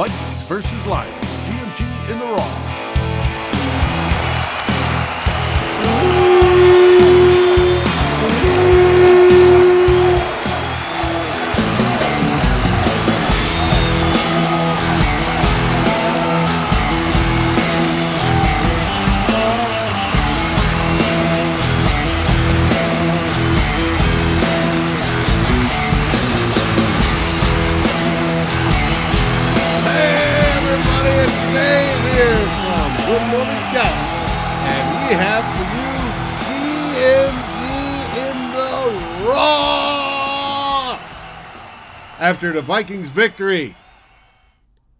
Vikings versus Lions. GMG in the Raw. After the Vikings victory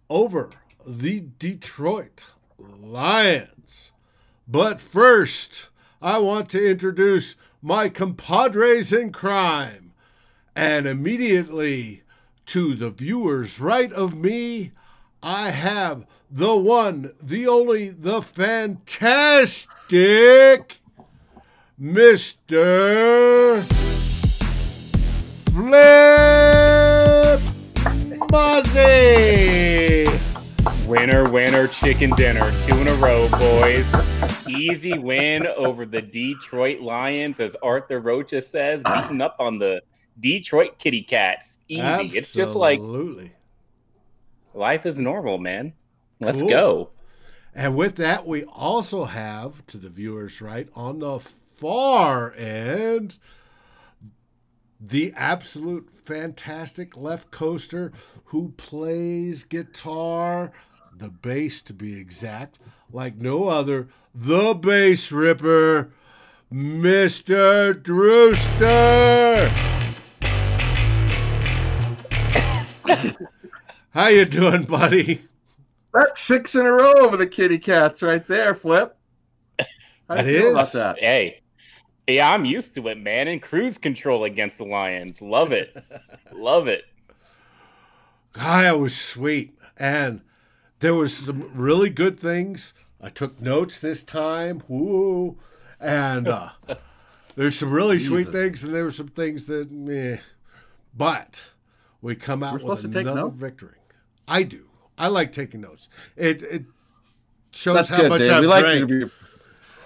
over the Detroit Lions. But first, I want to introduce my compadres in crime. And immediately to the viewers right of me, I have the one, the only, the fantastic Mr. Flip Muzzy. Winner, winner, chicken dinner. Two in a row, boys. Easy win over the Detroit Lions, as Arthur Rocha says, beating up on the Detroit Kitty Cats. Easy. It's just like Absolutely. life is normal, man. Let's Cool. go. And with that, we also have to the viewers right on the far end the absolute fantastic left coaster who plays guitar, the bass to be exact, like no other, the bass ripper, Mr. Drewster. How you doing, buddy? That's six in a row over the kitty cats right there, Flip. How do It you feel about that? Hey. Yeah, I'm used to it, man. And cruise control against the Lions. Love it. Love it. God, it was sweet. And there was some really good things. I took notes this time. Woo. And uh, there's some really sweet Jesus. things, and there were some things that meh. But we come out We're with supposed to take another victory. I do. I like taking notes. It it shows That's how good, much Dave. I've We like drank. you to be.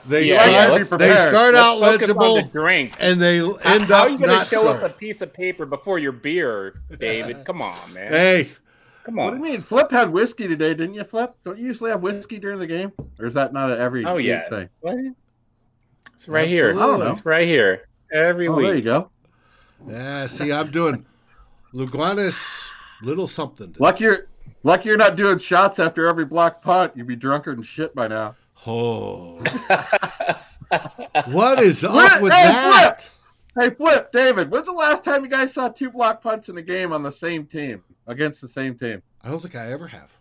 They Yeah, start, yeah, let's- they prepared. start Let's out legible, the drinks. and they end How up How are you going to show so. us a piece of paper before your beer, David? Come on, man. Hey, Come on. What do you mean? Flip had whiskey today, didn't you, Flip? Don't you usually have whiskey during the game? Or is that not an every Oh, yeah. thing? What? It's right here. Absolutely. It's right here. Every Oh, there you go. yeah, see, I'm doing Lagunitas little something. today. Lucky you're, lucky you're not doing shots after every block punt. You'd be drunker than shit by now. Oh. what is up Flip, with hey, that? Hey, Flip, David, when's the last time you guys saw two block punts in a game on the same team against the same team? I don't think I ever have.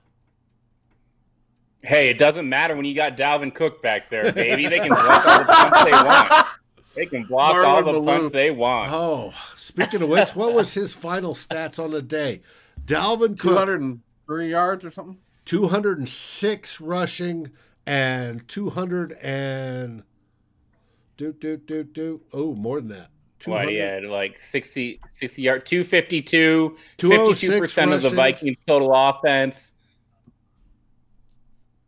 hey, it doesn't matter when you got Dalvin Cook back there, baby. They can block all the punts they want. They can block all the Malou. punts they want. Oh, speaking of which, what was his final stats on the day? Dalvin Cook, 203 yards or something? 206 rushing and 200 and do do do do. Oh, more than that. What 200 he had like 60, 60 yard, 252, 206 52% of the. Vikings total offense,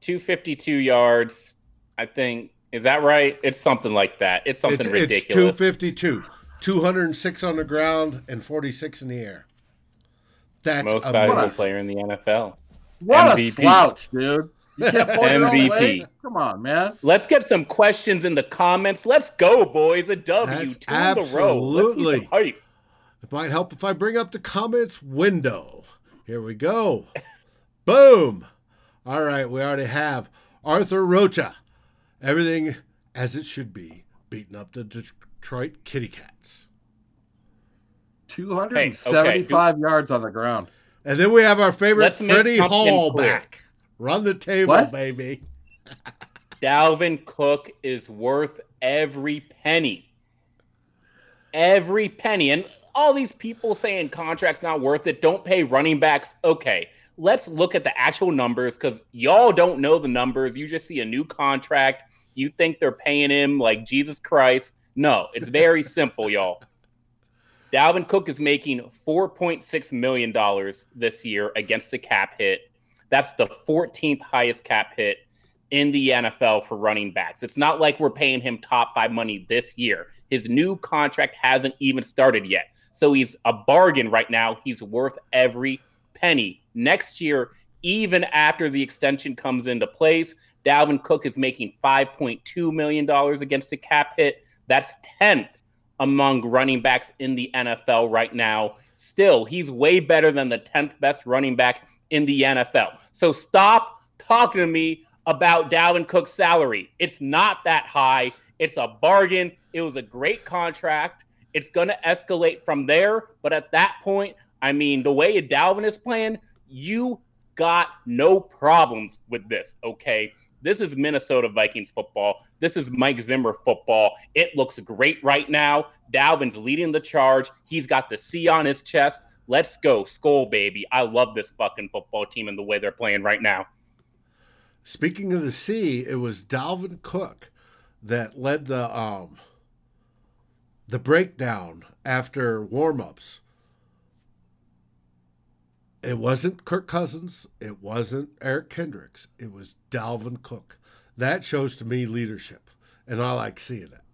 252 yards. I think, is that right? It's something like that. It's something It's, it's ridiculous. 252. 206 on the ground and 46 in the air. That's Most valuable player in the NFL. What a slouch, dude. You can't pull MVP. Come on, man. Let's get some questions in the comments. Let's go, boys. A W, That's two in a row. Let's see absolutely- some hype. It might help if I bring up the comments window. Here we go. Boom. All right, we already have Arthur Rocha. Everything as it should be, beating up the Detroit Kitty Cats. 275 yards on the ground. And then we have our favorite Let's Freddie Hall clear. back. Run the table, What? baby. Dalvin Cook is worth every penny. Every penny. And all these people saying contracts not worth it, don't pay running backs. Okay, let's look at the actual numbers because y'all don't know the numbers. You just see a new contract. You think they're paying him like Jesus Christ. No, it's very simple, y'all. Dalvin Cook is making $4.6 million this year against the cap hit. That's the 14th highest cap hit in the NFL for running backs. It's not like we're paying him top five money this year. His new contract hasn't even started yet. So he's a bargain right now. He's worth every penny. Next year, even after the extension comes into place, Dalvin Cook is making $5.2 million against a cap hit. That's 10th among running backs in the NFL right now. Still, he's way better than the 10th best running back in the NFL. So stop talking to me about Dalvin Cook's salary. It's not that high. It's a bargain. It was a great contract. It's going to escalate from there. But at that point, I mean, the way Dalvin is playing, you got no problems with this, okay? This is Minnesota Vikings football. This is Mike Zimmer football. It looks great right now. Dalvin's leading the charge. He's got the C on his chest. Let's go, Skol, baby. I love this fucking football team and the way they're playing right now. Speaking of the sea, it was Dalvin Cook that led the um the breakdown after warmups. It wasn't Kirk Cousins. It wasn't Eric Kendricks. It was Dalvin Cook. That shows to me leadership, and I like seeing it.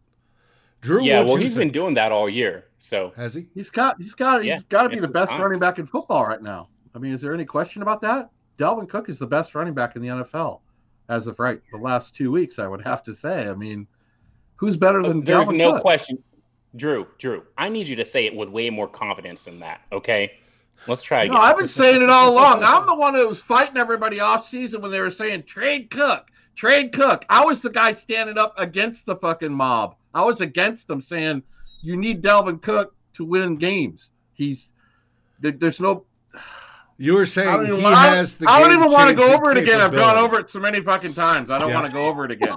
Drew, yeah, well, he's think? been doing that all year. So has he? He's got he's got yeah, he's got to be the best time. running back in football right now. I mean, is there any question about that? Dalvin Cook is the best running back in the NFL as of right the last two weeks. I would have to say. I mean, who's better uh, than? There's Dalvin no Cook? question. Drew, Drew, I need you to say it with way more confidence than that. Okay. Let's try again. No, I've been saying it all along. I'm the one who was fighting everybody off season when they were saying trade Cook, trade Cook. I was the guy standing up against the fucking mob. I was against them saying you need Dalvin Cook to win games. He's there, there's no. You were saying he want, has the. I don't even want to go over it again. I've gone over it so many fucking times. I don't yeah. want to go over it again.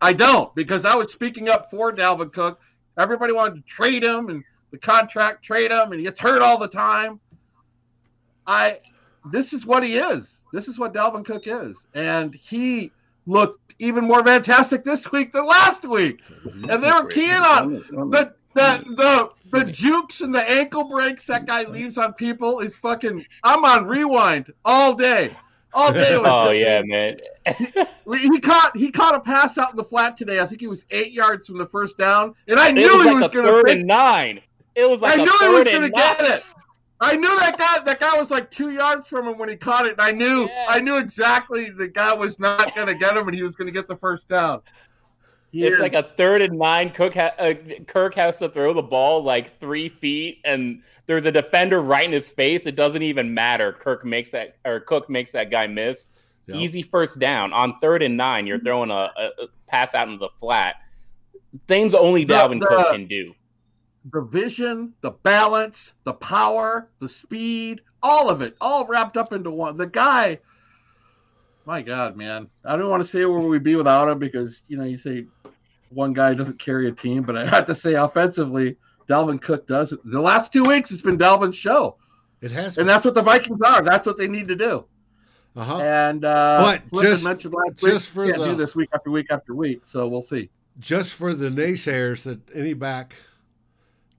I don't because I was speaking up for Dalvin Cook. Everybody wanted to trade him and the contract trade him, and he gets hurt all the time. I this is what he is. This is what Dalvin Cook is. And he looked even more fantastic this week than last week. And they were keying on the the the the jukes and the ankle breaks that guy leaves on people is fucking I'm on rewind all day. All day. oh yeah, man. he, he, caught he caught a pass out in the flat today. I think he was eight yards from the first down, and I knew was he like was going to third and nine. It was like I knew he was going to get it. I knew that guy. That guy was like two yards from him when he caught it, and I knew. Yeah. I knew exactly the guy was not going to get him, and he was going to get the first down. He it's is. like a third and nine. Cook ha- uh, Kirk has to throw the ball like three feet, and there's a defender right in his face. It doesn't even matter. Kirk makes that, or Cook makes that guy miss. Yep. Easy first down on third and nine. You're throwing a, a, a pass out into the flat. Things only Dalvin the, the, Cook can do the vision, the balance, the power, the speed, all of it, all wrapped up into one. The guy, my God, man, I don't want to say where we'd be without him because you know you say one guy doesn't carry a team, but I have to say offensively, Dalvin Cook does it. The last two weeks, it's been Dalvin's show. It has, and that's what the Vikings are. That's what they need to do. Uh-huh. And uh, but just, mentioned last just week, for can't the, do this week after week after week. So we'll see. Just for the naysayers that any back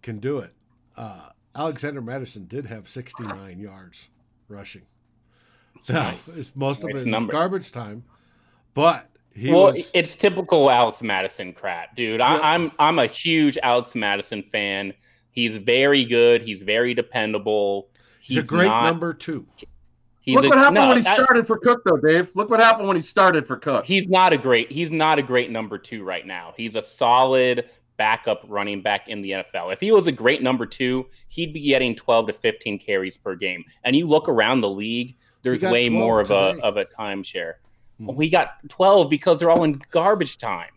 can do it. Uh, Alexander Mattison did have 69 yards rushing. Now, nice. it's most nice of it number. garbage time, but he well, was... it's typical Alex Mattison crap, dude. I, I'm I'm a huge Alex Mattison fan. He's very good. He's very dependable. He's, he's a great not, number two. Look a, what happened no, when he started for Cook, though, Dave. Look what happened when he started for Cook. He's not a great. He's not a great number two right now. He's a solid backup running back in the NFL. If he was a great number two, he'd be getting 12 to 15 carries per game. And you look around the league, there's way more of a of a timeshare. Hmm. Well, we got 12 because they're all in garbage time.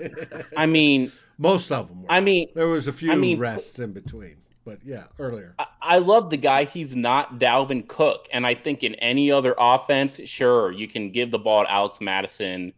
I mean, most of them. Were. I mean, there was a few I mean, rests in between, but yeah, earlier. I, I love the guy. He's not Dalvin Cook, and I think in any other offense, sure, you can give the ball to Alex Mattison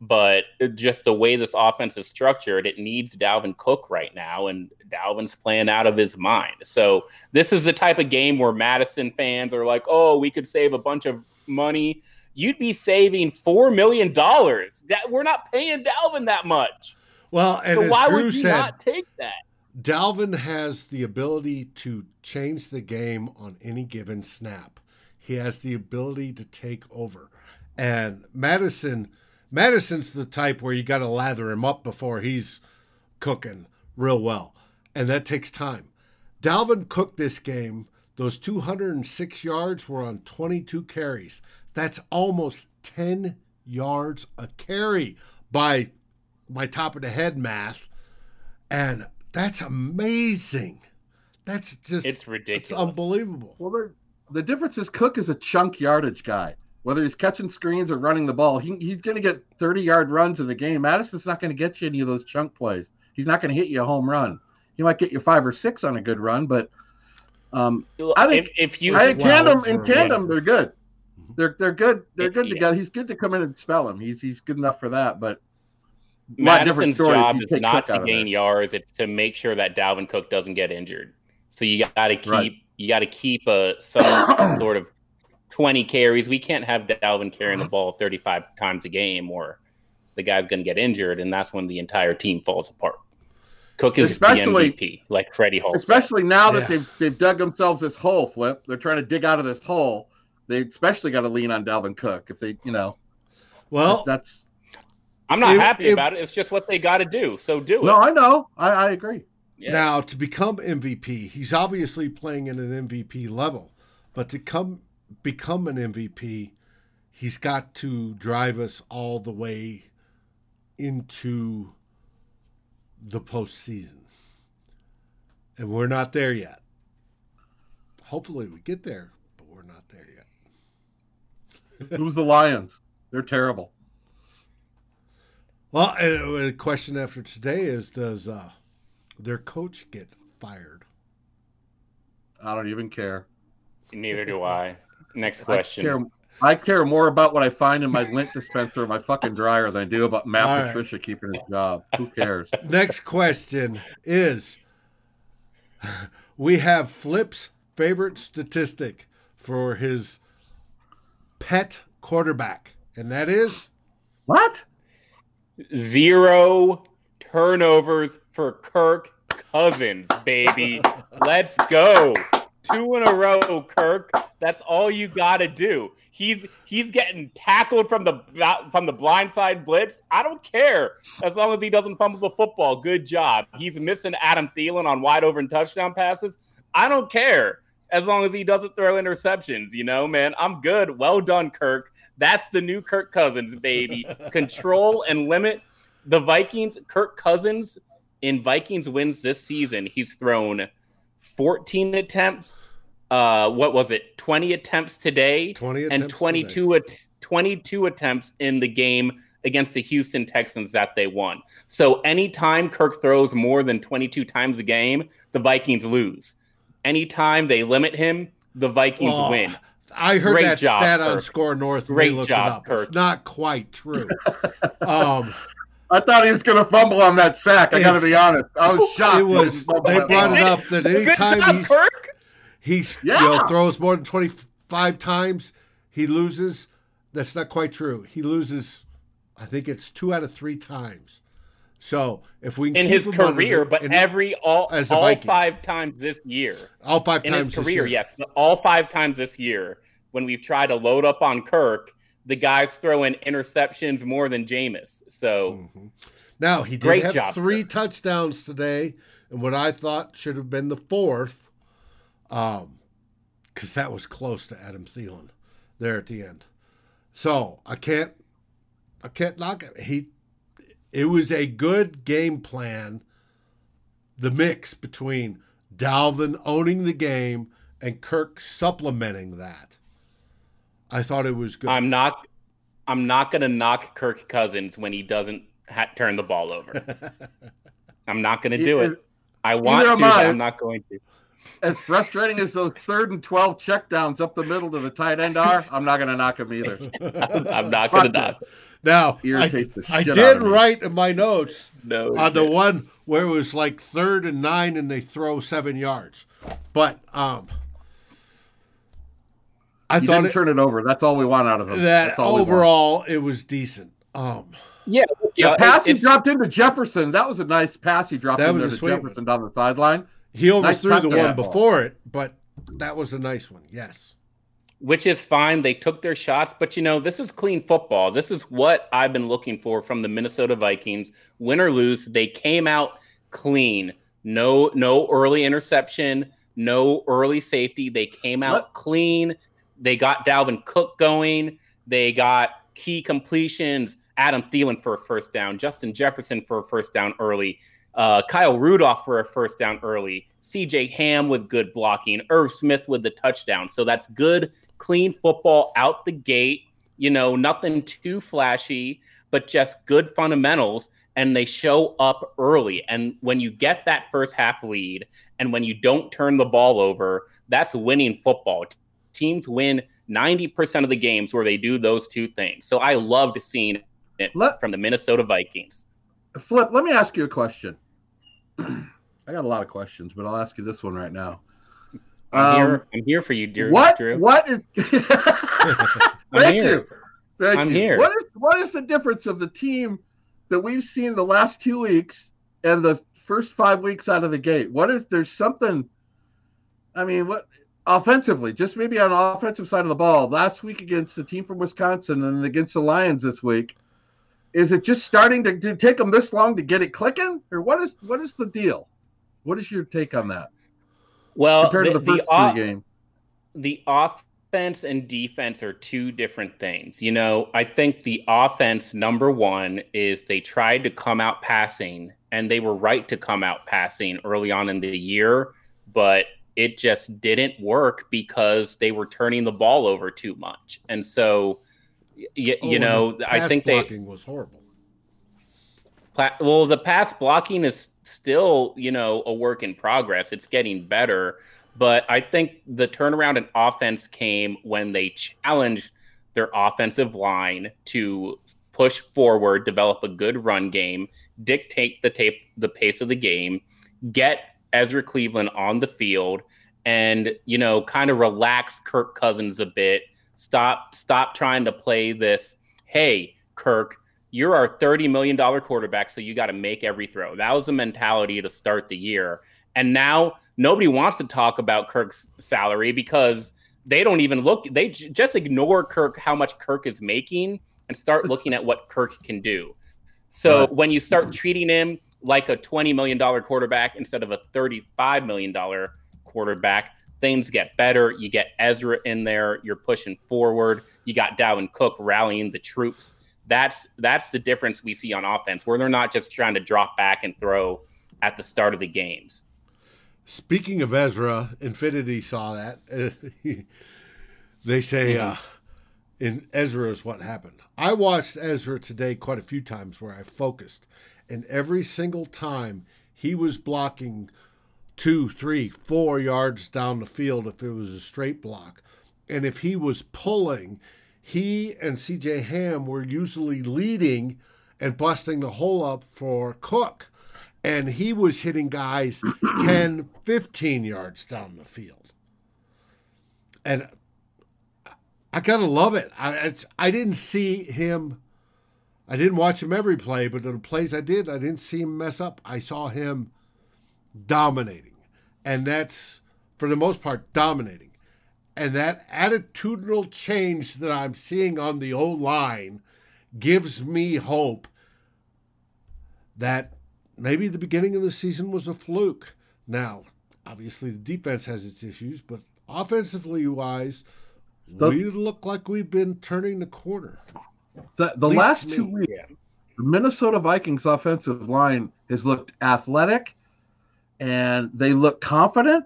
but just the way this offense is structured, it needs Dalvin Cook right now, and Dalvin's playing out of his mind. So this is the type of game where Mattison fans are like, "Oh, we could save a bunch of money." You'd be saving four million dollars. That we're not paying Dalvin that much. Well, and so why Drew would you said, not take that? Dalvin has the ability to change the game on any given snap. He has the ability to take over. And Mattison, Mattison's the type where you got to lather him up before he's cooking real well. And that takes time. Dalvin Cook this game, those 206 yards were on 22 carries. That's almost 10 yards a carry by my top of the head math. And that's amazing. That's just it's ridiculous. It's unbelievable. Well, the difference is Cook is a chunk yardage guy. Whether he's catching screens or running the ball, he, he's going to get 30 yard runs in the game. Mattison's not going to get you any of those chunk plays. He's not going to hit you a home run. He might get you five or six on a good run, but um, I think if, if you I, in tandem in tandem they're good. They're they're good. They're good yeah. together. He's good to come in and spell him. He's he's good enough for that. But Mattison's job is not to gain yards; it's to make sure that Dalvin Cook doesn't get injured. So you got to keep right. you got to keep a some sort of twenty carries. We can't have Dalvin carrying the mm-hmm. ball thirty five times a game, or the guy's going to get injured, and that's when the entire team falls apart. Cook is especially, the MVP, like Freddie Holt. Especially now that yeah. they've they've dug themselves this hole, Flip. They're trying to dig out of this hole. They especially got to lean on Dalvin Cook if they, you know. Well, that's. I'm not happy about it. It's just what they got to do. So do it. No, I know. I, I agree. Yeah. Now to become MVP, he's obviously playing at an MVP level, but to come become an MVP, he's got to drive us all the way into the postseason. And we're not there yet. Hopefully we get there, but we're not there yet. Who's the Lions? They're terrible. Well, a question after today is does uh, their coach get fired? I don't even care. Neither do I. Next question. I care, I care more about what I find in my lint dispenser or my fucking dryer than I do about Matt All Patricia right. keeping his job. Who cares? Next question is we have Flip's favorite statistic for his pet quarterback, and that is what? Zero turnovers for Kirk Cousins, baby. Let's go. Two in a row, Kirk. That's all you got to do. He's he's getting tackled from the from the blindside blitz. I don't care as long as he doesn't fumble the football. Good job. He's missing Adam Thielen on wide open touchdown passes. I don't care as long as he doesn't throw interceptions. You know, man, I'm good. Well done, Kirk. That's the new Kirk Cousins, baby. Control and limit the Vikings. Kirk Cousins in Vikings wins this season. He's thrown 14 attempts. Uh, what was it? 20 attempts today 20 attempts and 22 at, 22 attempts in the game against the Houston Texans that they won. So anytime Kirk throws more than 22 times a game, the Vikings lose. Anytime they limit him, the Vikings oh, win. I heard Great that job, stat Kirk. on Skor North. Great looked job, it up. Kirk. It's not quite true. um, I thought he was going to fumble on that sack. I got to be honest. I was shocked. It was. They brought it up that anytime he's, he's yeah. you know, throws more than twenty five times, he loses. That's not quite true. He loses. I think it's two out of three times. So if we in his career, but in, every all all five times this year, all five in times his career, yes, all five times this year, when we've tried to load up on Kirk, the guys throwing interceptions more than Jameis. So mm-hmm. now he did have job, three touchdowns today, and what I thought should have been the fourth, um, because that was close to Adam Thielen there at the end. So I can't, I can't knock it. He, it was a good game plan. The mix between Dalvin owning the game and Kirk supplementing that. I thought it was good. I'm not. I'm not going to knock Kirk Cousins when he doesn't ha- turn the ball over. I'm not going to do it. I want to, but I'm not going to. As frustrating as those third and twelve checkdowns up the middle to the tight end are, I'm not going to knock him either. I'm not going to knock. Now, I, I did write in my notes no, on the one where it was like third and nine and they throw seven yards, but um, I he thought didn't it, turn it over. That's all we want out of him. That overall, it was decent. Um, yeah, yeah. The pass he dropped into Jefferson. That was a nice pass he dropped into Jefferson one. down the sideline. He overthrew nice the one before it, but that was a nice one. Yes. which is fine. They took their shots, but you know, this is clean football. This is what I've been looking for from the Minnesota Vikings. Win or lose, they came out clean. No, no early interception, no early safety. They came out what? clean. They got Dalvin Cook going. They got key completions. Adam Thielen for a first down. Justin Jefferson for a first down early. Uh, Kyle Rudolph for a first down early. CJ Ham with good blocking. Irv Smith with the touchdown. So that's good, clean football out the gate. You know, nothing too flashy, but just good fundamentals. And they show up early. And when you get that first half lead and when you don't turn the ball over, that's winning football. Teams win 90% of the games where they do those two things. So I loved seeing it let, from the Minnesota Vikings. Flip, let me ask you a question. I got a lot of questions, but I'll ask you this one right now. I'm um, here. I'm here for you, dear what, Drew. What is? Thank you. Thank I'm you. here. What is what is the difference of the team that we've seen the last two weeks and the first five weeks out of the gate? What is there's something? I mean, what offensively? Just maybe on the offensive side of the ball. Last week against the team from Wisconsin and against the Lions this week is it just starting to, to, take them this long to get it clicking or what is what is the deal what is your take on that well compared the, to the first the off, game the offense and defense are two different things you know i think the offense number one is they tried to come out passing and they were right to come out passing early on in the year but it just didn't work because they were turning the ball over too much and so you, oh, you know, I think blocking they was horrible. Well, the pass blocking is still, you know, a work in progress. It's getting better, but I think the turnaround in offense came when they challenged their offensive line to push forward, develop a good run game, dictate the tape, the pace of the game, get Ezra Cleveland on the field, and you know, kind of relax Kirk Cousins a bit Stop stop trying to play this, hey, Kirk, you're our $30 million quarterback, so you got to make every throw. That was the mentality to start the year. And now nobody wants to talk about Kirk's salary because they don't even look, they j- just ignore Kirk, how much Kirk is making, and start looking at what Kirk can do. So when you start mm-hmm. treating him like a $20 million quarterback instead of a $35 million quarterback, things get better. You get Ezra in there. You're pushing forward. You got Dalvin Cook rallying the troops. That's that's the difference we see on offense, where they're not just trying to drop back and throw at the start of the games. Speaking of Ezra, Infinity saw that. they say mm-hmm. uh, in Ezra is what happened. I watched Ezra today quite a few times where I focused, and every single time he was blocking two, three, four yards down the field if it was a straight block. And if he was pulling, he and CJ Ham were usually leading and busting the hole up for Cook. And he was hitting guys 10, 15 yards down the field. And I gotta love it. I I didn't see him. I didn't watch him every play, but in the plays I did, I didn't see him mess up. I saw him dominating. And that's, for the most part, dominating. And that attitudinal change that I'm seeing on the O line gives me hope that maybe the beginning of the season was a fluke. Now, obviously, the defense has its issues, but offensively wise, we look like we've been turning the corner. The, the last two weeks, the Minnesota Vikings offensive line has looked athletic and they look confident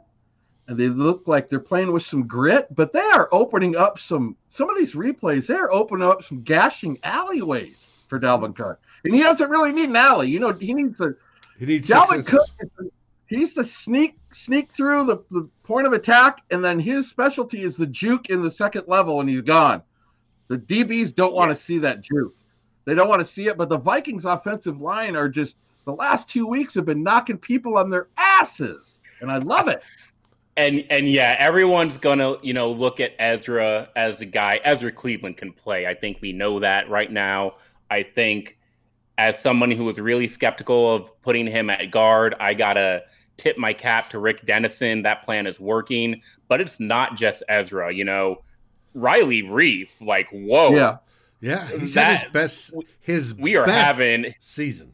and they look like they're playing with some grit, but they are opening up some some of these replays, they're opening up some gashing alleyways for Dalvin Cook. And he doesn't really need an alley. You know, he needs a he needs Dalvin Cook he's the sneak sneak through the, the point of attack, and then his specialty is the juke in the second level, and he's gone. The DBs don't want to see that juke. They don't want to see it, but the Vikings offensive line are just – the last two weeks have been knocking people on their asses, and I love it. And and yeah, everyone's gonna you know look at Ezra as a guy. Ezra Cleveland can play. I think we know that right now. I think as someone who was really skeptical of putting him at guard, I gotta tip my cap to Rick Dennison. That plan is working, but it's not just Ezra. You know, Riley Reiff, like whoa, Yeah. Yeah, he's That- had his best. His we are best having season.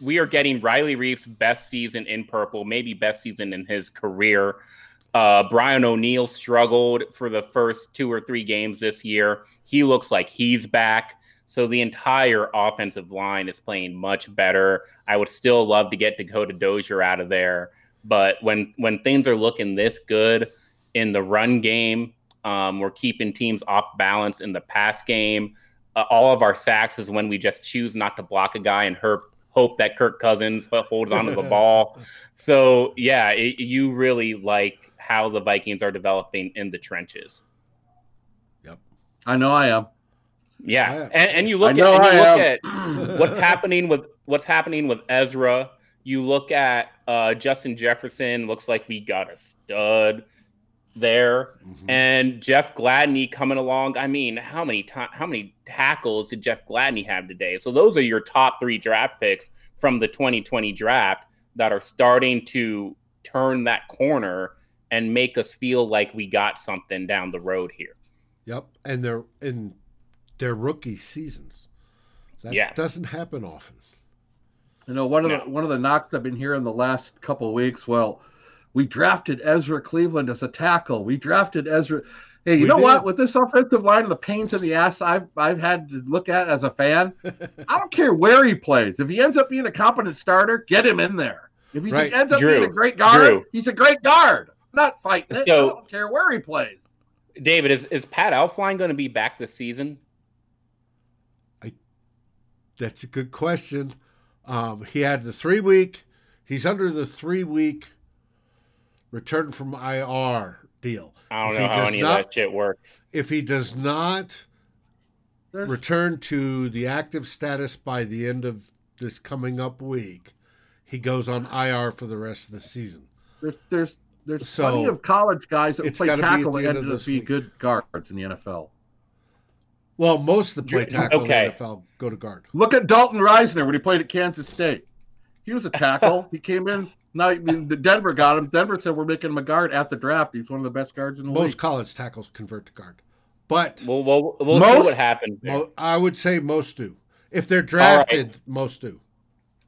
we are getting Riley Reiff's best season in purple, maybe best season in his career. Uh, Brian O'Neill struggled for the first two or three games this year. He looks like he's back. So the entire offensive line is playing much better. I would still love to get Dakota Dozier out of there, but when when things are looking this good in the run game, um, we're keeping teams off balance in the pass game. Uh, all of our sacks is when we just choose not to block a guy and her, hope that Kirk Cousins holds onto the ball. So yeah, it, you really like how the Vikings are developing in the trenches. Yep. I know I am. Yeah, Yeah. and, and you look at and you look at what's happening with what's happening with Ezra. You look at uh, Justin Jefferson. Looks like we got a stud there, Mhm. and Jeff Gladney coming along. I mean, how many time, how many tackles did Jeff Gladney have today? So those are your top three draft picks from the 2020 draft that are starting to turn that corner and make us feel like we got something down the road here. Yep, and they're in their rookie seasons. That Yeah. doesn't happen often. You know, one of No. the one of the knocks I've been hearing the last couple of weeks. Well, we drafted Ezra Cleveland as a tackle. We drafted Ezra. Hey, you We know did. what? With this offensive line and the pains in the ass I've I've had to look at as a fan, I don't care where he plays. If he ends up being a competent starter, get him in there. If he Right. ends up Drew, being a great guard, Drew. he's a great guard. I'm not fighting it. I don't care where he plays. David, is, is Pat Elflein going to be back this season? That's a good question. Um, he had the three week. He's under the three week return from IR deal. I don't If know he how does any not- of that shit works. If he does not There's, return to the active status by the end of this coming up week, he goes on IR for the rest of the season. there's there's there's So, plenty of college guys that play gotta at tackle the that end of ended up being week. good guards in the NFL. Well, most of the play tackle okay. in the NFL go to guard. Look at Dalton Risner when he played at Kansas State. He was a tackle. he came in. Now the Denver got him. Denver said we're making him a guard at the draft. He's one of the best guards in the world. Most league. college tackles convert to guard, but We'll, we'll, we'll see Most- what happens. mo- I would say most do. If they're right. drafted, most do.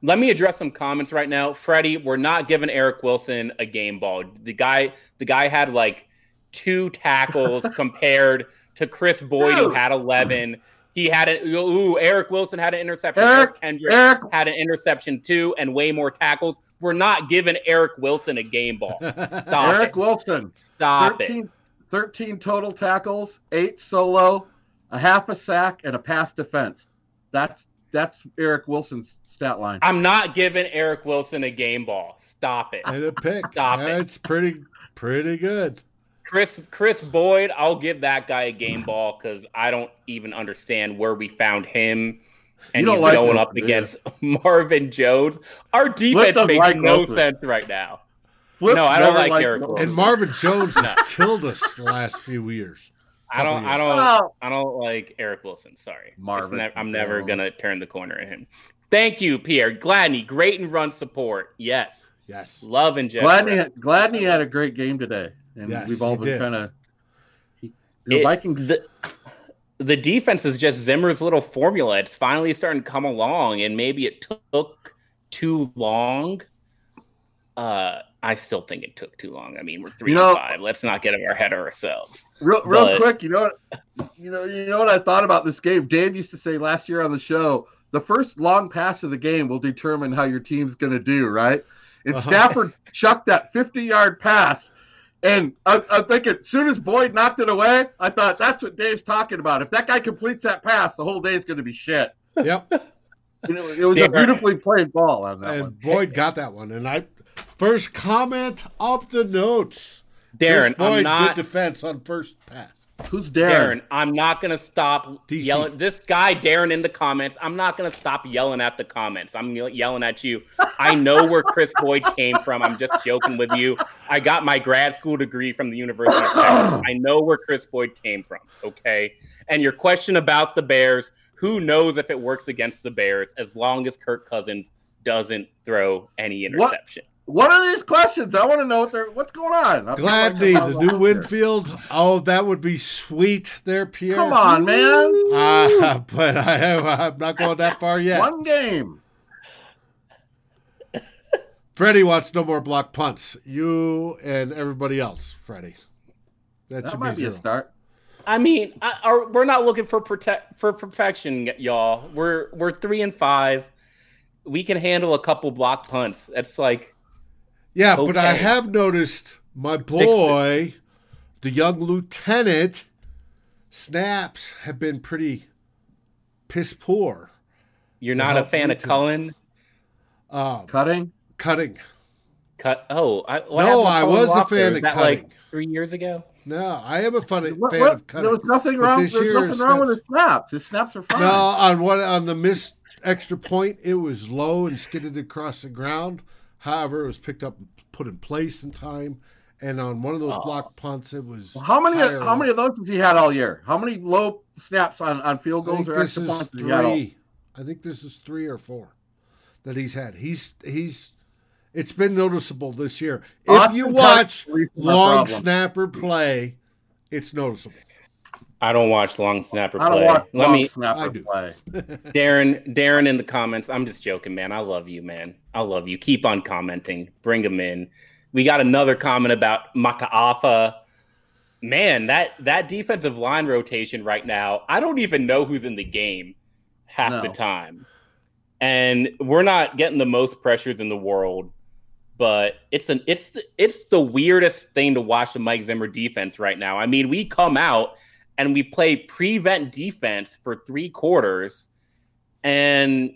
Let me address some comments right now. Freddie, we're not giving Eric Wilson a game ball. The guy, the guy had like two tackles compared to Kris Boyd, who had 11. He had it. Ooh, Eric Wilson had an interception. Eric- Eric Kendrick Eric, had an interception too, and way more tackles. We're not giving Eric Wilson a game ball. Stop Eric it. Wilson, Stop it. 13, 13 total tackles, eight solo, a half a sack, and a pass defense. That's that's Eric Wilson's stat line. I'm not giving Eric Wilson a game ball. Stop it. and a pick. Stop it. That's pretty pretty good. Chris Kris Boyd, I'll give that guy a game ball because I don't even understand where we found him. And he's like going Wilson, up do you? against Marvin Jones. Our defense doesn't makes like no Wilson. sense right now. Flip's No, I don't never like liked Eric And Marvin Jones has killed us the last few years. I don't. I don't. Oh, I don't like Eric Wilson. Sorry, Marvin ne- I'm never Jones. gonna turn the corner at him. Thank you, Pierre Gladney. Great and run support. Yes, Yes. love and Jeff. Gladney, Gladney had a great game today, and Yes, we've all been did. kind of. The Vikings. the, the defense is just Zimmer's little formula. It's finally starting to come along, and maybe it took too long. Uh, I still think it took too long. I mean, we're three You and know- five. Let's not get ahead of ourselves. Real, real But- quick, you know what? You know, you know what I thought about this game. Dave used to say last year on the show, the first long pass of the game will determine how your team's going to do, right? And Uh-huh. Stafford chucked that 50-yard pass, and I, I'm thinking, as soon as Boyd knocked it away, I thought that's what Dave's talking about. If that guy completes that pass, the whole day's going to be shit. Yep. And it, it was a Dave- beautifully played ball on that and one. Boyd got that one. And I first comment of the notes. Darren, Boyd, I'm not. good defense on first pass. Who's Darren, Darren? I'm not gonna stop DC. yelling. This guy, Darren, in the comments. I'm not gonna stop yelling at the comments. I'm yelling at you. I know where Kris Boyd came from. I'm just joking with you. I got my grad school degree from the University of Texas. I know where Kris Boyd came from. Okay. And your question about the Bears, who knows if it works against the Bears as long as Kirk Cousins doesn't throw any interception. What are these questions? I want to know what they're what's going on. I feel like Gladney, I'm the out new here. Winfield. Oh, that would be sweet there, Pierre. Come on, man. Uh, but I have, I'm not going that far yet. One game. Freddie wants no more block punts. You and everybody else, Freddie. That, That should might be be a start. I mean, I, are, we're not looking for protect for perfection, y'all. We're we're three and five. We can handle a couple block punts. That's like Yeah, but I have noticed my boy, the young lieutenant, snaps have been pretty piss poor. you're not a fan me of Cullen. Um, Cutting. cutting. Cut. Oh, I, what No, I Cullen was a fan of that cutting. like three years ago. No, I am a fun, What, fan what? of cutting. There was nothing wrong. There's year, nothing wrong with his snaps. His snaps are fine. No, on one on the missed extra point, it was low and skidded across the ground. However, it was picked up and put in place in time. And on one of those Oh. block punts, it was How many? higher. How many of those has he had all year? How many low snaps on, on field goals or this extra is points has he three. I think this is three or four that he's had. He's he's. It's been noticeable this year. If Austin you watch long snapper play, it's noticeable. I don't watch long snapper I don't play. watch Let long me, snapper I do. play. Darren. Darren in the comments. I'm just joking, man. I love you, man. I love you. Keep on commenting. Bring them in. We got another comment about Mata'afa. Man, that that defensive line rotation right now. I don't even know who's in the game half the time, and we're not getting the most pressures in the world. But it's an it's it's the weirdest thing to watch the Mike Zimmer defense right now. I mean, we come out and we play prevent defense for three quarters, and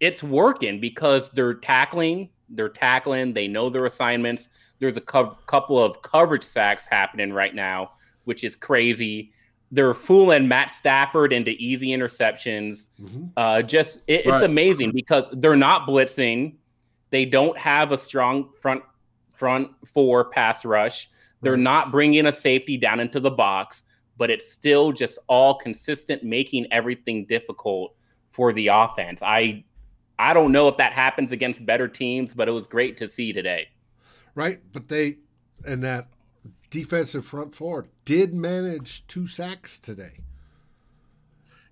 it's working because they're tackling, they're tackling, they know their assignments. There's a cou- couple of coverage sacks happening right now, which is crazy. They're fooling Matt Stafford into easy interceptions. Mhm. Uh, just it, it's Right. amazing because they're not blitzing. They don't have a strong front front four pass rush. They're Right. not bringing a safety down into the box, but it's still just all consistent, making everything difficult for the offense. I I don't know if that happens against better teams, but it was great to see today. Right, but they and that defensive front four did manage two sacks today.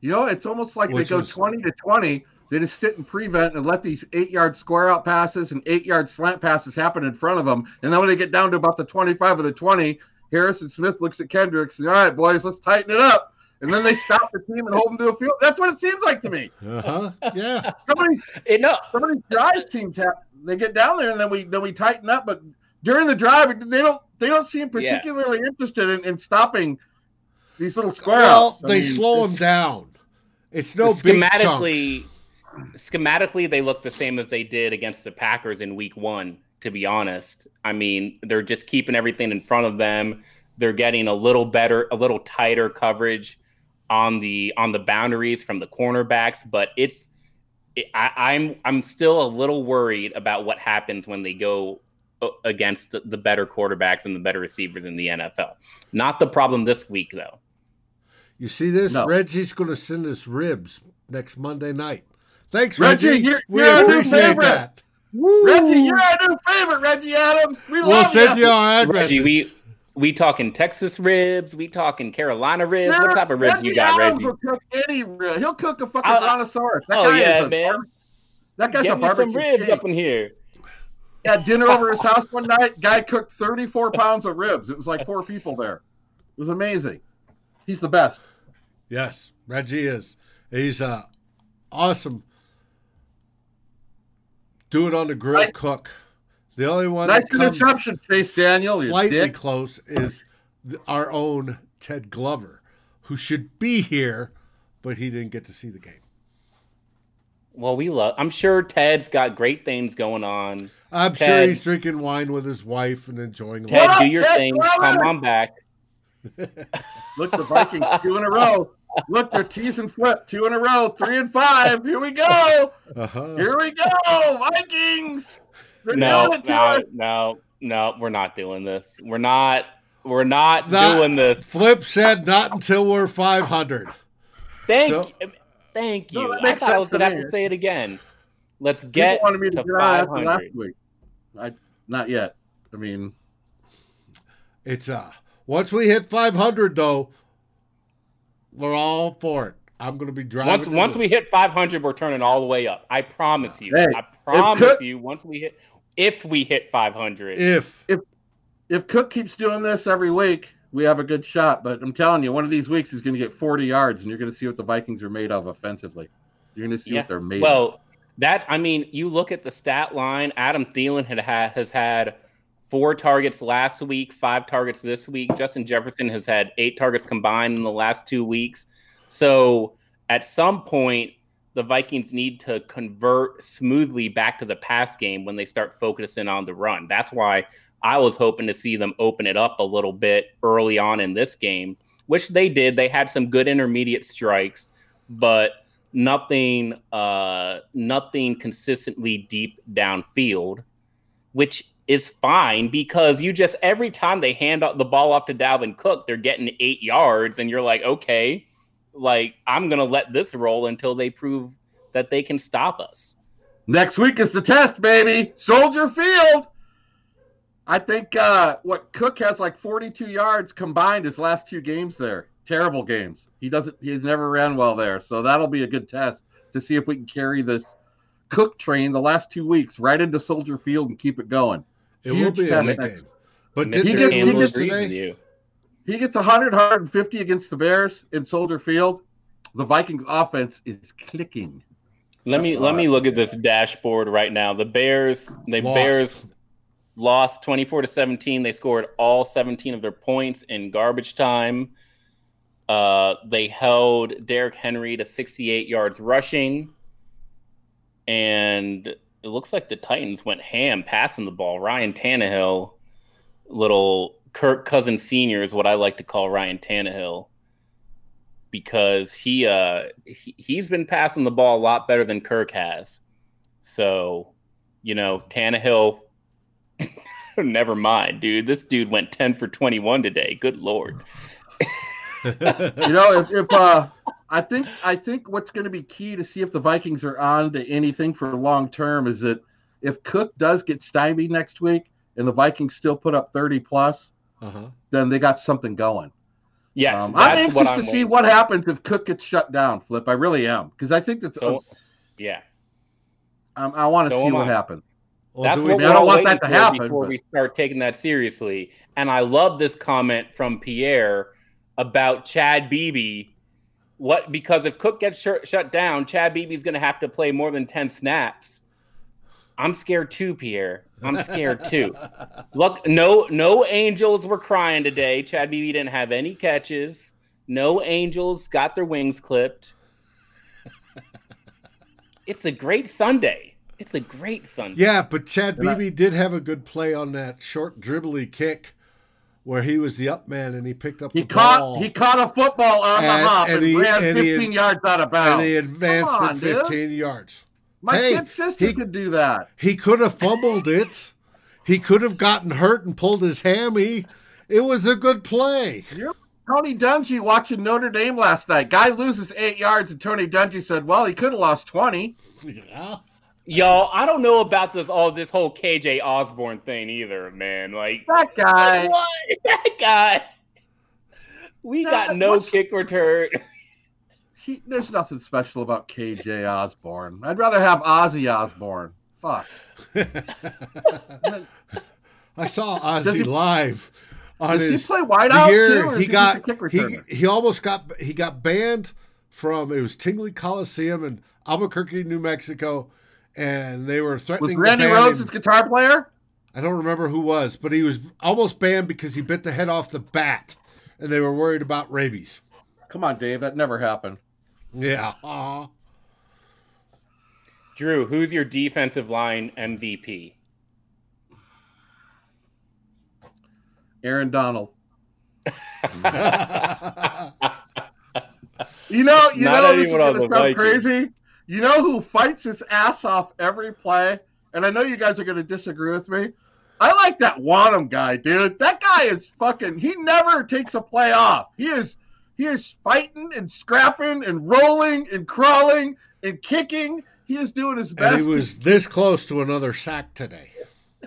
You know, it's almost like Which they go was- 20 to 20. They just sit and prevent and let these eight yard square out passes and eight yard slant passes happen in front of them. And then when they get down to about the 25 or the 20, Harrison Smith looks at Kendricks. Says, All right, boys, let's tighten it up. And then they stop the team and hold them to a field. That's what it seems like to me. Uh huh. Yeah. Some of these, It, no, some of these drives teams have they get down there and then we then we tighten up. But during the drive, they don't they don't seem Yeah. particularly interested in, in stopping these little square Well. I they mean, slow them down. It's no big schematically, chunks. schematically, they look the same as they did against the Packers in Week One. To be honest, I mean, they're just keeping everything in front of them. They're getting a little better, a little tighter coverage on the on the boundaries from the cornerbacks, but it's. it- I, I'm I'm still a little worried about what happens when they go uh, against the, the better quarterbacks and the better receivers in the NFL. Not the problem this week, though. You see this? No. Reggie's going to send us ribs next Monday night. Thanks, Reggie, Reggie. you're- we you're appreciate favorite. That. Reggie, you're our new favorite, Reggie Adams. We We'll love send you. you our addresses. Reggie, we we talking Texas ribs, we talking Carolina ribs. what type of ribs Reggie you got, Adams Reggie? will cook any rib. He'll cook a fucking Uh, brontosaurus. That oh, guy yeah, is a man. bar- That guy's a Get me barbecue some ribs king. up in here. Had dinner over his house one night. Guy cooked 34 pounds of ribs. It was like four people there. It was amazing. He's the best. Yes, Reggie is. He's uh, awesome. Do it on the grill, Nice- cook. The only one Nice that comes interception, Chase Daniel. Slightly dick. close is our own Ted Glover, who should be here, but he didn't get to see the game. Well, we love. I'm sure Ted's got great things going on. I'm sure he's drinking wine with his wife and enjoying Ted, life. up, do your Ted thing. Glover? Come on back. Look, the Vikings two in a row. Look, they're teasing flip two in a row, three and five. Here we go. Uh-huh. Here we go, Vikings. They're No, doing it to no, us. no, no. We're not doing this. We're not. We're not Not- doing this. Flip said not until we're 500. Thank So- you. Thank No, you. that I makes thought I was sense to gonna have to say it again. Let's People get wanted me to to get on after last 500. week. I not yet. I mean, It's uh once we hit 500 though, we're all for it. I'm gonna be driving. Once once we hit 500, we're turning all the way up. I promise you. Hey, I promise could- you. Once we hit, if we hit 500, if if if Cook keeps doing this every week, we have a good shot. But I'm telling you, one of these weeks he's going to get 40 yards, and you're going to see what the Vikings are made of offensively. You're going to see Yeah. what they're made. of. Well, that I mean, you look at the stat line. Adam Thielen had, has had four targets last week, five targets this week. Justin Jefferson has had eight targets combined in the last two weeks. So at some point, the Vikings need to convert smoothly back to the pass game when they start focusing on the run. That's why I was hoping to see them open it up a little bit early on in this game, which they did. They had some good intermediate strikes, but nothing uh nothing consistently deep downfield which is fine because you just every time they hand the ball off to Dalvin Cook they're getting 8 yards and you're like okay like I'm to let this roll until they prove that they can stop us next week is the test, baby. Soldier Field. I think uh, what Cook has like 42 yards combined his last two games there. Terrible games. He doesn't. He's never ran well there, so that'll be a good test to see if we can carry this Cook train the last two weeks right into Soldier Field and keep it going. It will Huge be a test big game. But Mr. did he they gets- he gets- agrees with today? He gets 100, 150 against the Bears in Soldier Field. The Vikings offense is clicking. let me let me look at this dashboard right now the Bears the Lost. Bears lost 24 to 17 they scored all 17 of their points in garbage time uh, they held Derrick Henry to 68 yards rushing and it looks like the Titans went ham passing the ball Ryan Tannehill little Kirk Cousins senior is what I like to call Ryan Tannehill because he uh he, he's been passing the ball a lot better than Kirk has so you know Tannehill Never mind, dude. This dude went 10 for 21 today. Good lord. You know, if, if uh, I think I think what's going to be key to see if the Vikings are on to anything for long term is that if Cook does get stymied next week and the Vikings still put up 30 plus, uh-huh. then they got something going. Yes, Um, I'm that's anxious what to I'm see what happens if Cook gets shut down. Flip, I really am because I think that's. So, yeah, um, I want to so see what I. happens. Well, that's do what we, I don't want that to happen, before but- we start taking that seriously. And I love this comment from Pierre about Chad Beebe. What? Because if Cook gets shut shut down, Chad Beebe's going to have to play more than 10 snaps. I'm scared too, Pierre. I'm scared too. Look, no, no angels were crying today. Chad Beebe didn't have any catches. No angels got their wings clipped. it's a great Sunday. It's a great Sunday. Yeah, but Chad And I- Beebe did have a good play on that short dribbly kick where he was the up man and he picked up He the caught ball he caught a football on And- the hop and and, he- ran and he- 15 yards out of bounds. and he advanced it on, dude. 15 yards. My Hey, kid sister he- could do that. He could have fumbled it. He could have gotten hurt and pulled his hammy. It was a good play. Tony Dungy watching Notre Dame last night. Guy loses eight yards, and Tony Dungy said, "Well, he could have lost 20. Yeah. Y'all, I don't know about this all this whole KJ Osborne thing either, man. Like That guy. what? That guy. We got no kick return. He, there's nothing special about KJ Osborne. I'd rather have Ozzy Osborne. Fuck. I saw Does Ozzy he- live on Does he play the wideout too, year or he he got kick he, he almost got he got banned from it was Tingley Coliseum in Albuquerque, New Mexico, and they were Was threatening to Randy ban Rhodes his guitar player? I don't remember who was, but he was almost banned because he bit the head off the bat, and they were worried about rabies. Come on, Dave. That never happened. Yeah. Uh, Drew, who's your defensive line MVP? Aaron Donald. You know, you Not know, this is anyone gonna sound Vikings. crazy. You know who fights his ass off every play? And I know you guys are gonna disagree with me. I like that Wonnum guy, dude. That guy is fucking. He never takes a play off. He is, he is fighting and scrapping and rolling and crawling and kicking. He is doing his best. and he was this close to another sack today.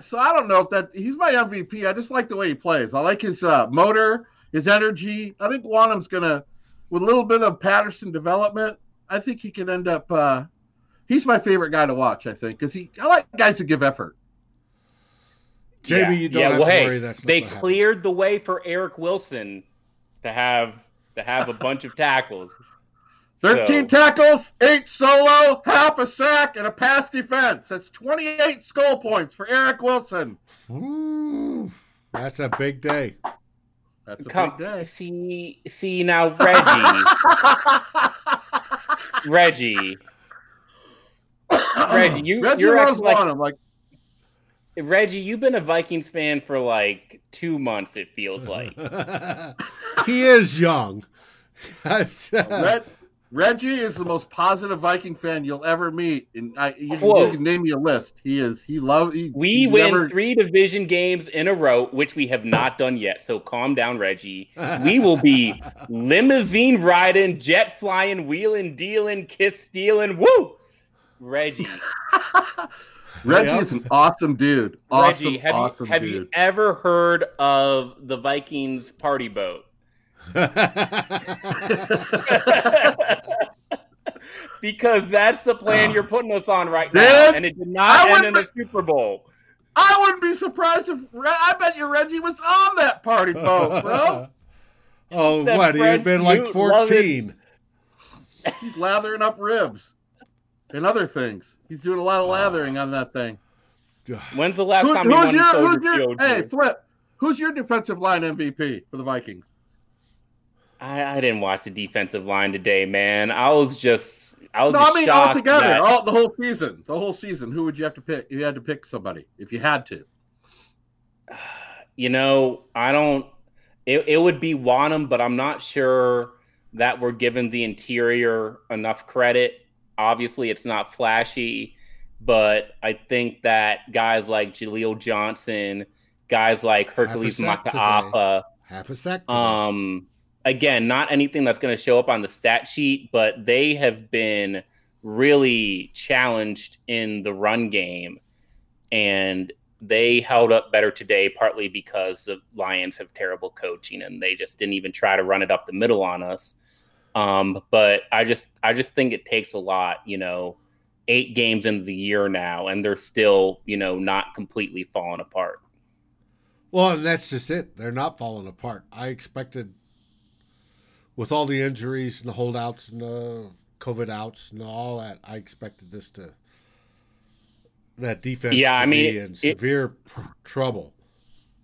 so I don't know if that he's my MVP. I just like the way he plays. I like his uh, motor, his energy. I think Wonnum's gonna, with a little bit of Patterson development, I think he can end up. Uh, he's my favorite guy to watch. I think because he. I like guys who give effort. Jamie, Yeah. you don't Yeah, have well, to hey, worry. That's they gonna happen. cleared the way for Eric Wilson to have to have a bunch of tackles. 13 So- tackles, eight solo, half a sack, and a pass defense. That's 28 skull points for Eric Wilson. Ooh, that's a big day. That's a Come, big day. see, see now, Reggie, Reggie, Reggie, you- Reggie you're Rose acting like- won him. Like Reggie. You've been a Vikings fan for like two months. It feels like. he is young. Red, Reggie is the most positive Viking fan you'll ever meet, and I you, can- you can name me a list. He is. He loves. He, We win never- three division games in a row, which we have not done yet. So calm down, Reggie. We will be limousine riding, jet flying, wheeling, dealing, kiss stealing. Woo! Reggie, Reggie Yep. is an awesome dude. Awesome, Reggie, have awesome you have dude. you ever heard of the Vikings party boat? because that's the plan oh. you're putting us on right now, Dude, and it did not I end in wouldn't Super Bowl. I wouldn't be surprised if I bet you Reggie was on that party boat, bro. oh, That what? He had Fred been like Smoot loved it. 14. He's lathering up ribs and other things. He's doing a lot of lathering on that thing. When's the last Who- time you who's won your, Soldier who's your, Field? hey, Drew? Flip, who's your defensive line MVP for the Vikings? I, I didn't watch the defensive line today, man. I was just, I was No, just I mean shocked. all together, that- all the whole season, the whole season. Who would you have to pick? If you had to pick somebody, if you had to. you know, I don't. It, it would be Wonnum, but I'm not sure that we're giving the interior enough credit. Obviously, it's not flashy, but I think that guys like Jaleel Johnson, guys like Hercules sack today. Mata'afa, Half a sec. today. um, again, not anything that's going to show up on the stat sheet, but they have been really challenged in the run game, and they held up better today, partly because the Lions have terrible coaching and they just didn't even try to run it up the middle on us. Um, but I just, I just think it takes a lot, you know. Eight games into the year now, and they're still, you know, not completely falling apart. Well, and that's just it. They're not falling apart. I expected, with all the injuries and the holdouts and the COVID outs and all that, I expected this to that defense Yeah, to I mean, be in it- severe pr- trouble.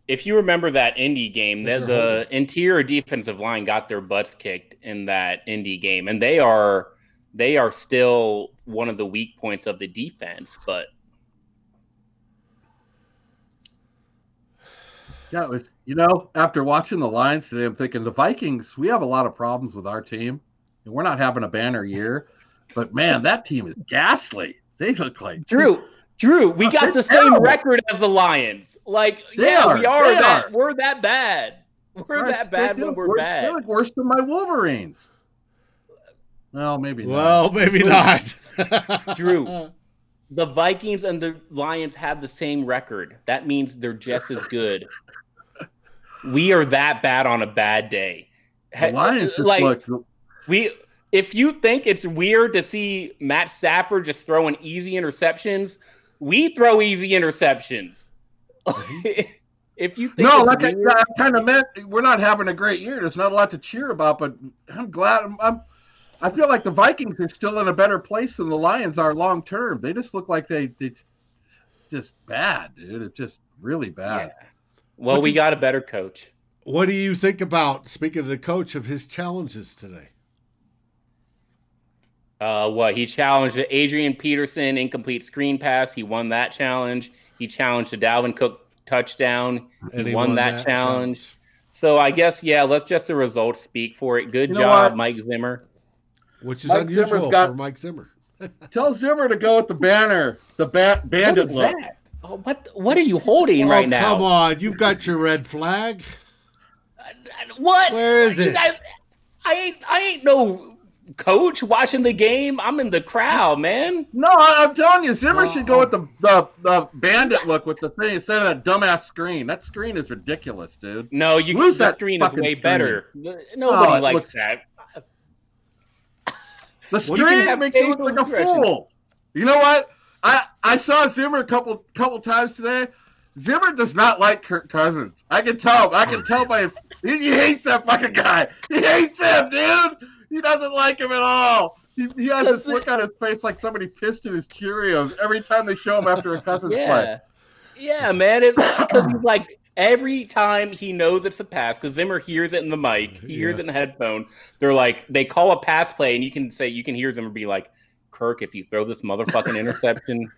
if you remember that Indy game, the, the interior defensive line got their butts kicked in that Indy game, and they are they are still one of the weak points of the defense. But Yeah, it was, you know, after watching the Lions today, I'm thinking the Vikings. We have a lot of problems with our team, and we're not having a banner year. But man, that team is ghastly. They look like Drew, Drew, we got They're the same terrible. record as the Lions. Like, They yeah, are, we are that. are. We're that bad. We're Christ, that bad when we're worse, They bad. look worse than my Wolverines. Well, maybe not. Well, maybe not. Drew. The Vikings and the Lions have the same record. That means they're just as good. We are that bad on a bad day. The Lions just like look. we if you think it's weird to see Matt Stafford just throwing easy interceptions, we throw easy interceptions. if you think No, it's like I, weird, I kind of meant we're not having a great year. There's not a lot to cheer about, but I'm glad. I'm, I'm I feel like the Vikings are still in a better place than the Lions are long term. They just look like they it's just bad, dude. It's just really bad. Yeah. Well, What's we he- got a better coach. what do you think about speaking of the coach of his challenges today? Uh, what he challenged Adrian Peterson incomplete screen pass. He won that challenge. He challenged the Dalvin Cook touchdown. He, And won, that, challenge. So I guess yeah, let's just the results speak for it. Good You know job, what? Mike Zimmer. which is Mike unusual Zimmer's got- for Mike Zimmer. Tell Zimmer to go with the banner, the ba- bandit What is look. that? Oh, what what are you holding Oh, right now? Come on, you've got your red flag. What? Where is it? guys, I ain't I ain't no coach watching the game. I'm in the crowd, man. No, I, am telling you, Zimmer Oh. should go with the, the the bandit look with the thing instead of that dumbass screen. That screen is ridiculous, dude. No, you Lose the that screen is way screen. better. Nobody Oh, likes looks- that. The Well, you screen have makes you look like a fool. You know what? I I saw Zimmer a couple couple times today. Zimmer does not like Kirk Cousins. I can tell. I can oh, tell by his. He, he hates that fucking guy. He hates him, dude. He doesn't like him at all. He, he has this look on his face like somebody pissed in his Cheerios every time they show him after a Cousins play. Yeah, yeah, man. Because he's like every time he knows it's a pass, because Zimmer hears it in the mic, he hears Yeah. it in the headphone. They're like, they call a pass play, and you can say you can hear Zimmer be like, "Kirk, if you throw this motherfucking interception,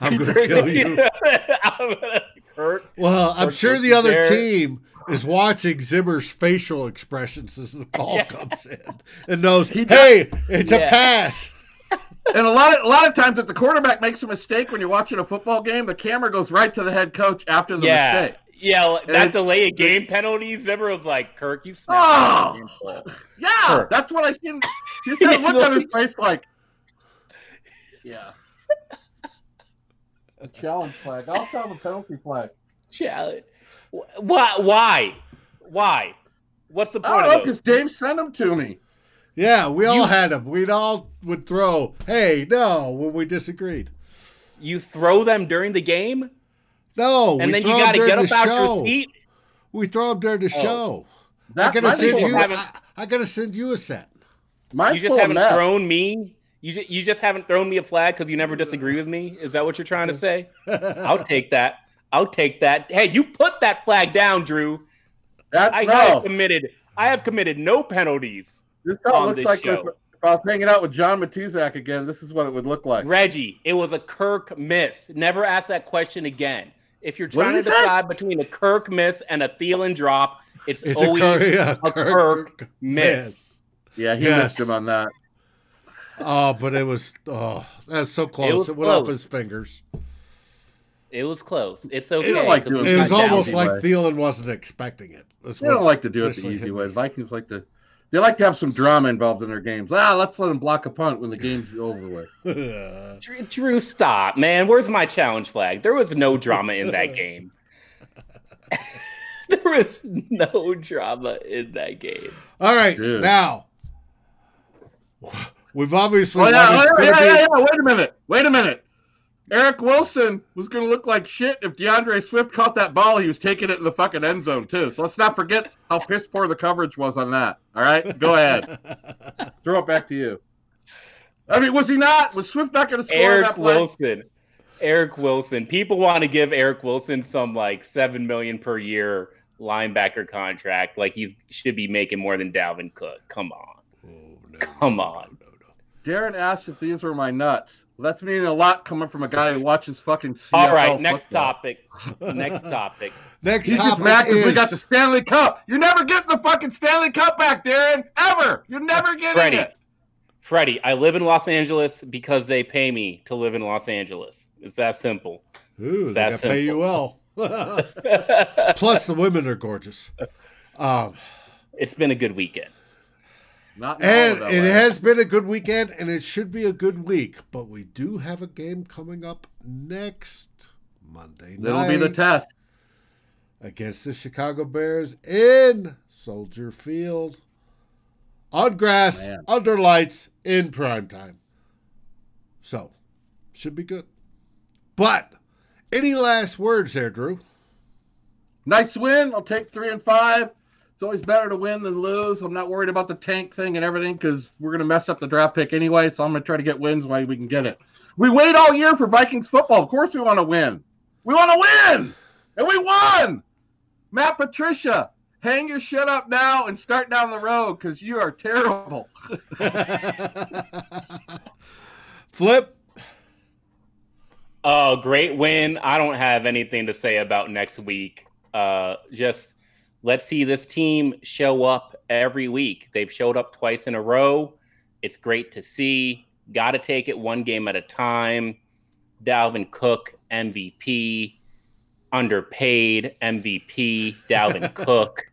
I'm going to kill you. I'm gonna- Kirk." Well, I'm Kirk sure the other there. team is watching Zimmer's facial expressions as the call Yeah. comes in and knows, He does- hey, it's a pass. And a lot of a lot of times, if the quarterback makes a mistake when you're watching a football game, the camera goes right to the head coach after the Yeah, mistake. yeah. That And- delay of game penalty, Zimmer was like, "Kirk, you snapped." Oh! Yeah, Sure. that's what I seen. You said look on his face, like, yeah. A challenge flag. I'll have a penalty flag. Challenge. Why? Why? Why? What's the I point don't know of those? because Dave sent them to me. Yeah, we all You- had them. We'd all would throw, hey, no, when we disagreed. You throw them during the game, No, and we then throw you 'em got to during get the up out show. your seat. We throw them during the Oh. show. I That's gotta my send people you. haven't- I, I gotta send you a set. Mine's You just full of haven't meth. thrown me. You just, you just haven't thrown me a flag because you never disagree with me. Is that what you're trying to say? I'll take that. I'll take that. Hey, you put that flag down, Drew. That, I no, have committed. I have committed no penalties. this on looks this like show. if, if I was hanging out with John Matuszak again. This is what it would look like. Reggie, it was a Kirk miss. Never ask that question again. If you're trying did to he say? decide between a Kirk miss and a Thielen drop, it's, It's a always Kirk, yeah, a Kirk miss. Yeah, he Yes. missed him on that. Oh, but it was oh, that's so close. It, was went off his fingers. It was close. It's okay. don't like 'cause doing It was almost like way. Thielen wasn't expecting it. That's They don't like to do it the easy him. way. Vikings like to. They like to have some drama involved in their games. Ah, let's let them block a punt when the game's over with. Drew, Drew, stop, man. Where's my challenge flag? There was no drama in that game. there was no drama in that game. All right, Dude. now we've obviously Oh, yeah, oh, gonna yeah, yeah, yeah. Wait a minute. Wait a minute. Eric Wilson was going to look like shit if D'Andre Swift caught that ball. He was taking it in the fucking end zone, too. So let's not forget how piss poor the coverage was on that. All right? Go ahead. Throw it back to you. I mean, was he not? Was Swift not going to score Eric that play? Wilson. Eric Wilson. People want to give Eric Wilson some like seven million per year linebacker contract. Like he should be making more than Dalvin Cook. Come on. Oh, no, Come on. No, no. Darren asked if these were my nuts. Well, that's meaning a lot coming from a guy who watches fucking CFL All right, next football. topic. Next topic. Next He's just topic mad is we got the Stanley Cup. You're never getting the fucking Stanley Cup back, Darren. Ever. You're never getting Freddie. it. Freddie, I live in Los Angeles because they pay me to live in Los Angeles. It's that simple. Ooh, they That's gotta pay you well. Plus, the women are gorgeous. Um, it's been a good weekend. Not and it LA. has been a good weekend, and it should be a good week. But we do have a game coming up next Monday night. That'll be the test. against the Chicago Bears in Soldier Field on grass, Man. under lights, in prime time. So, should be good. But any last words there, Drew? Nice win. I'll take three and five. It's always better to win than lose. I'm not worried about the tank thing and everything because we're going to mess up the draft pick anyway. So I'm going to try to get wins while we can get it. We wait all year for Vikings football. Of course, we want to win. We want to win. And we won. Matt Patricia, hang your shit up now and start down the road because you are terrible. Flip. Oh, great win. I don't have anything to say about next week. Uh, just let's see this team show up every week. They've showed up twice in a row. It's great to see. Got to take it one game at a time. Dalvin Cook, MVP, underpaid MVP, Dalvin Cook.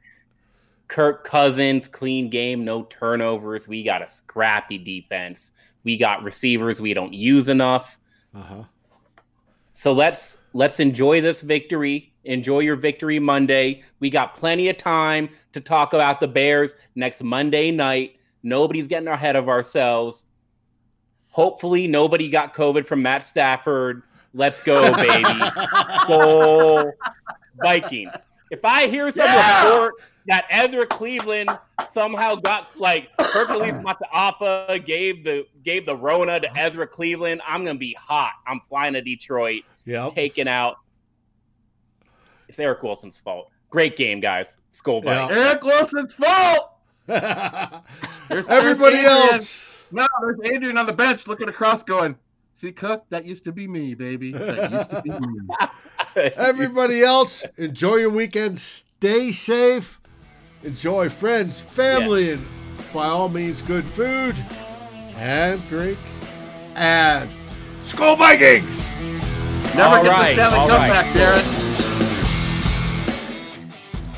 Kirk Cousins, clean game, no turnovers. We got a scrappy defense. We got receivers we don't use enough. Uh-huh. So let's let's enjoy this victory. Enjoy your victory Monday. We got plenty of time to talk about the Bears next Monday night. Nobody's getting ahead of ourselves. Hopefully, nobody got COVID from Matt Stafford. Let's go, baby. go Vikings. If I hear some Yeah! report that Ezra Cleveland somehow got like Hercules Mata'afa gave the gave the Rona to Ezra Cleveland, I'm gonna be hot. I'm flying to Detroit, Yep. taking out. It's Eric Wilson's fault. Great game, guys. Skull Yeah. Vikes. Eric Wilson's fault. Everybody else. No, there's Adrian on the bench looking across, going, "See, Cook, that used to be me, baby. That used to be me." Everybody else, enjoy your weekend. Stay safe. Enjoy friends, family, and by all means, good food and drink. And Skull Vikings! Never All get right, the Stanley all Cup right. back, Darren.